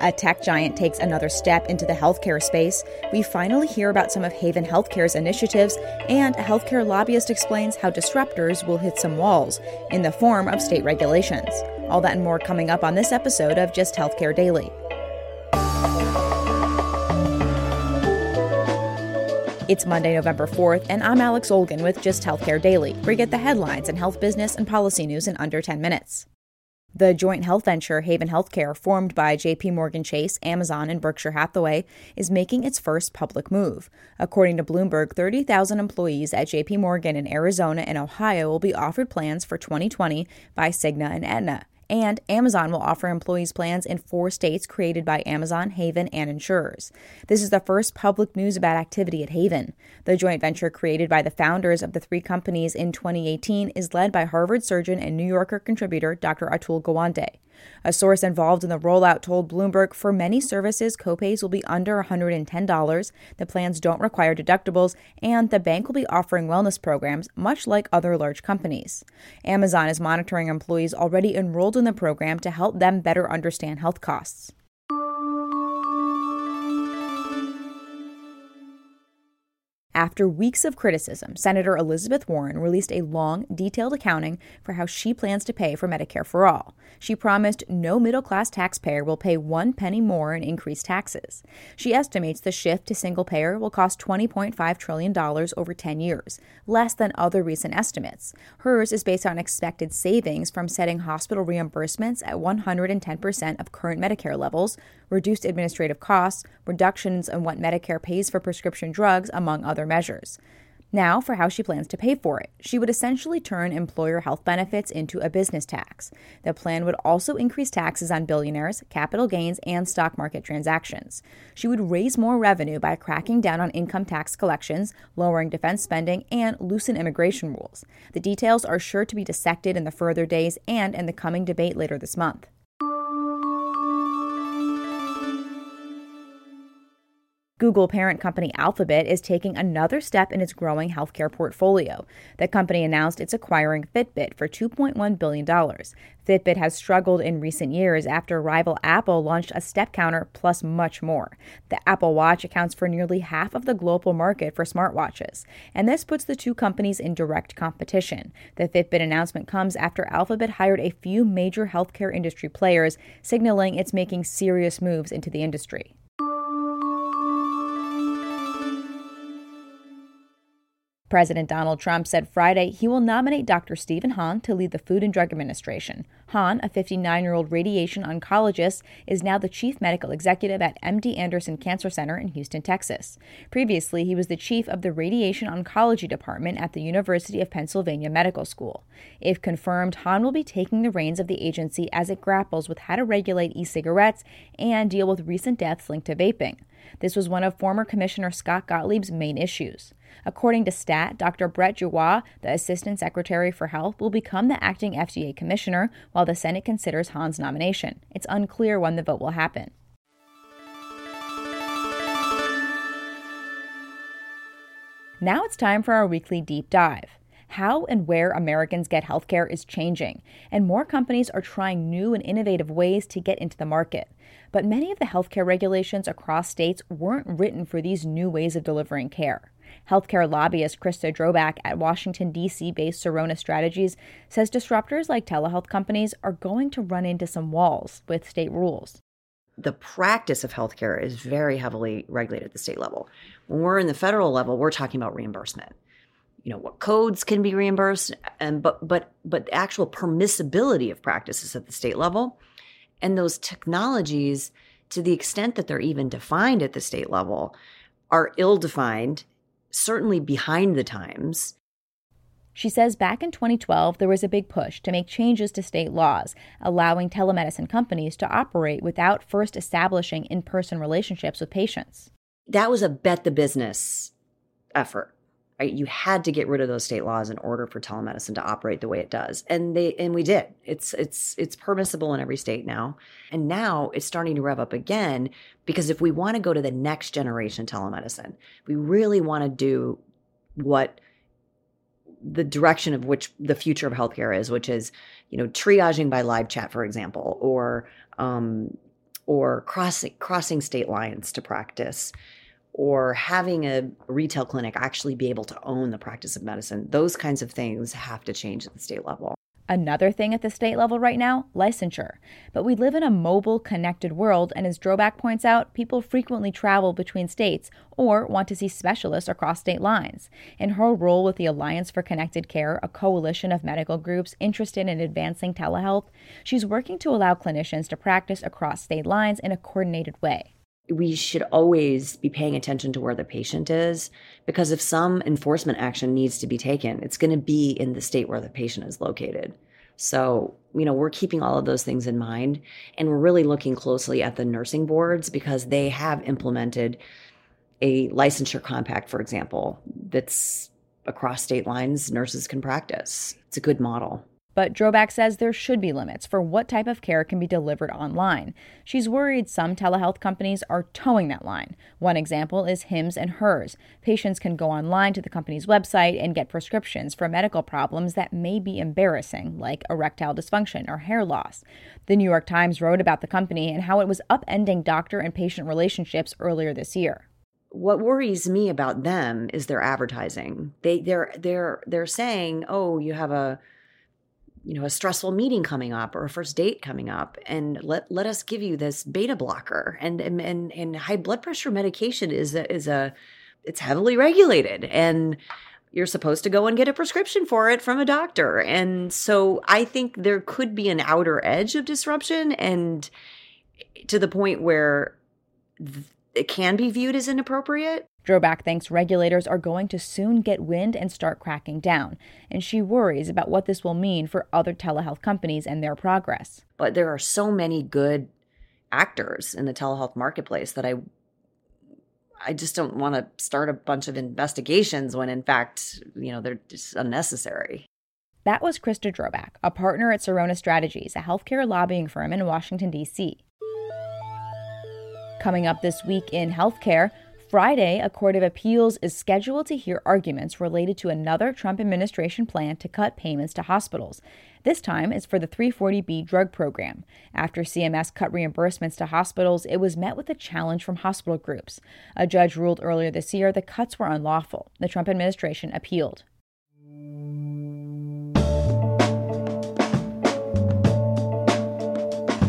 A tech giant takes another step into the healthcare space. We finally hear about some of Haven Healthcare's initiatives, and a healthcare lobbyist explains how disruptors will hit some walls in the form of state regulations. All that and more coming up on this episode of Just Healthcare Daily. It's Monday, November 4th, and I'm Alex Olgin with Just Healthcare Daily, where you get the headlines and health business and policy news in under 10 minutes. The joint health venture Haven Healthcare, formed by JP Morgan Chase, Amazon, and Berkshire Hathaway, is making its first public move. According to Bloomberg, 30,000 employees at JP Morgan in Arizona and Ohio will be offered plans for 2020 by Cigna and Aetna. And Amazon will offer employees plans in four states created by Amazon, Haven, and insurers. This is the first public news about activity at Haven. The joint venture created by the founders of the three companies in 2018 is led by Harvard surgeon and New Yorker contributor Dr. Atul Gawande. A source involved in the rollout told Bloomberg for many services, copays will be under $110. The plans don't require deductibles, and the bank will be offering wellness programs, much like other large companies. Amazon is monitoring employees already enrolled in the program to help them better understand health costs. After weeks of criticism, Senator Elizabeth Warren released a long, detailed accounting for how she plans to pay for Medicare for All. She promised no middle class taxpayer will pay one penny more in increased taxes. She estimates the shift to single payer will cost $20.5 trillion over 10 years, less than other recent estimates. Hers is based on expected savings from setting hospital reimbursements at 110% of current Medicare levels, reduced administrative costs, reductions in what Medicare pays for prescription drugs, among other measures. Now, for how she plans to pay for it. She would essentially turn employer health benefits into a business tax. The plan would also increase taxes on billionaires, capital gains, and stock market transactions. She would raise more revenue by cracking down on income tax collections, lowering defense spending, and loosen immigration rules. The details are sure to be dissected in the further days and in the coming debate later this month. Google parent company Alphabet is taking another step in its growing healthcare portfolio. The company announced it's acquiring Fitbit for $2.1 billion. Fitbit has struggled in recent years after rival Apple launched a step counter plus much more. The Apple Watch accounts for nearly half of the global market for smartwatches, and this puts the two companies in direct competition. The Fitbit announcement comes after Alphabet hired a few major healthcare industry players, signaling it's making serious moves into the industry. President Donald Trump said Friday he will nominate Dr. Stephen Hahn to lead the Food and Drug Administration. Hahn, a 59 year old radiation oncologist, is now the chief medical executive at MD Anderson Cancer Center in Houston, Texas. Previously, he was the chief of the radiation oncology department at the University of Pennsylvania Medical School. If confirmed, Hahn will be taking the reins of the agency as it grapples with how to regulate e cigarettes and deal with recent deaths linked to vaping. This was one of former Commissioner Scott Gottlieb's main issues. According to STAT, Dr. Brett Giroir, the Assistant Secretary for Health, will become the acting FDA commissioner while the Senate considers Hahn's nomination. It's unclear when the vote will happen. Now it's time for our weekly deep dive. How and where Americans get healthcare is changing, and more companies are trying new and innovative ways to get into the market. But many of the healthcare regulations across states weren't written for these new ways of delivering care. Healthcare lobbyist Krista Drobac at Washington, D.C. based Sirona Strategies says disruptors like telehealth companies are going to run into some walls with state rules. The practice of healthcare is very heavily regulated at the state level. When we're in the federal level, we're talking about reimbursement you know what codes can be reimbursed and but but but the actual permissibility of practices at the state level. And those technologies to the extent that they're even defined at the state level are ill defined certainly behind the times. She says back in 2012, there was a big push to make changes to state laws, allowing telemedicine companies to operate without first establishing in person relationships with patients. That was a bet the business effort right? You had to get rid of those state laws in order for telemedicine to operate the way it does. And they and we did. It's it's it's permissible in every state now. And now it's starting to rev up again because if we want to go to the next generation telemedicine, we really want to do what the direction of which the future of healthcare is, which is, you know, triaging by live chat, for example, or um, or crossing crossing state lines to practice or having a retail clinic actually be able to own the practice of medicine. Those kinds of things have to change at the state level. Another thing at the state level right now licensure. But we live in a mobile, connected world, and as Drobac points out, people frequently travel between states or want to see specialists across state lines. In her role with the Alliance for Connected Care, a coalition of medical groups interested in advancing telehealth, she's working to allow clinicians to practice across state lines in a coordinated way we should always be paying attention to where the patient is because if some enforcement action needs to be taken, it's going to be in the state where the patient is located. So, you know, we're keeping all of those things in mind and we're really looking closely at the nursing boards because they have implemented a licensure compact, for example, that's across state lines, nurses can practice. It's a good model. But Drobac says there should be limits for what type of care can be delivered online. She's worried some telehealth companies are toeing that line. One example is Hims and Hers. Patients can go online to the company's website and get prescriptions for medical problems that may be embarrassing, like erectile dysfunction or hair loss. The New York Times wrote about the company and how it was upending doctor and patient relationships earlier this year what worries me about them is their advertising. They they're they're they're saying, "Oh, you have a you know a stressful meeting coming up or a first date coming up and let let us give you this beta blocker. And and and, and high blood pressure medication is a, is a it's heavily regulated and you're supposed to go and get a prescription for it from a doctor. And so i think there could be an outer edge of disruption and to the point where it can be viewed as inappropriate Drobac thinks regulators are going to soon get wind and start cracking down, and she worries about what this will mean for other telehealth companies and their progress. But there are so many good actors in the telehealth marketplace that I I just don't want to start a bunch of investigations when in fact, you know, they're just unnecessary. That was Krista Drobac, a partner at Sirona Strategies, a healthcare lobbying firm in Washington, D.C. Coming up this week in healthcare, Friday, a court of appeals is scheduled to hear arguments related to another Trump administration plan to cut payments to hospitals. This time it's for the 340B drug program. After CMS cut reimbursements to hospitals, it was met with a challenge from hospital groups. A judge ruled earlier this year the cuts were unlawful. The Trump administration appealed.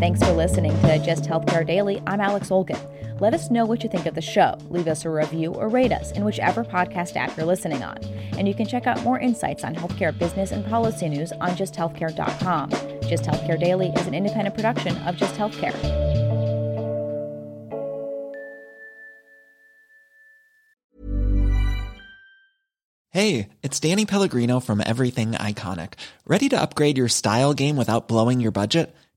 Thanks for listening to Just Healthcare Daily. I'm Alex Olgin. Let us know what you think of the show. Leave us a review or rate us in whichever podcast app you're listening on. And you can check out more insights on healthcare business and policy news on justhealthcare.com. Just Healthcare Daily is an independent production of Just Healthcare. Hey, it's Danny Pellegrino from Everything Iconic. Ready to upgrade your style game without blowing your budget?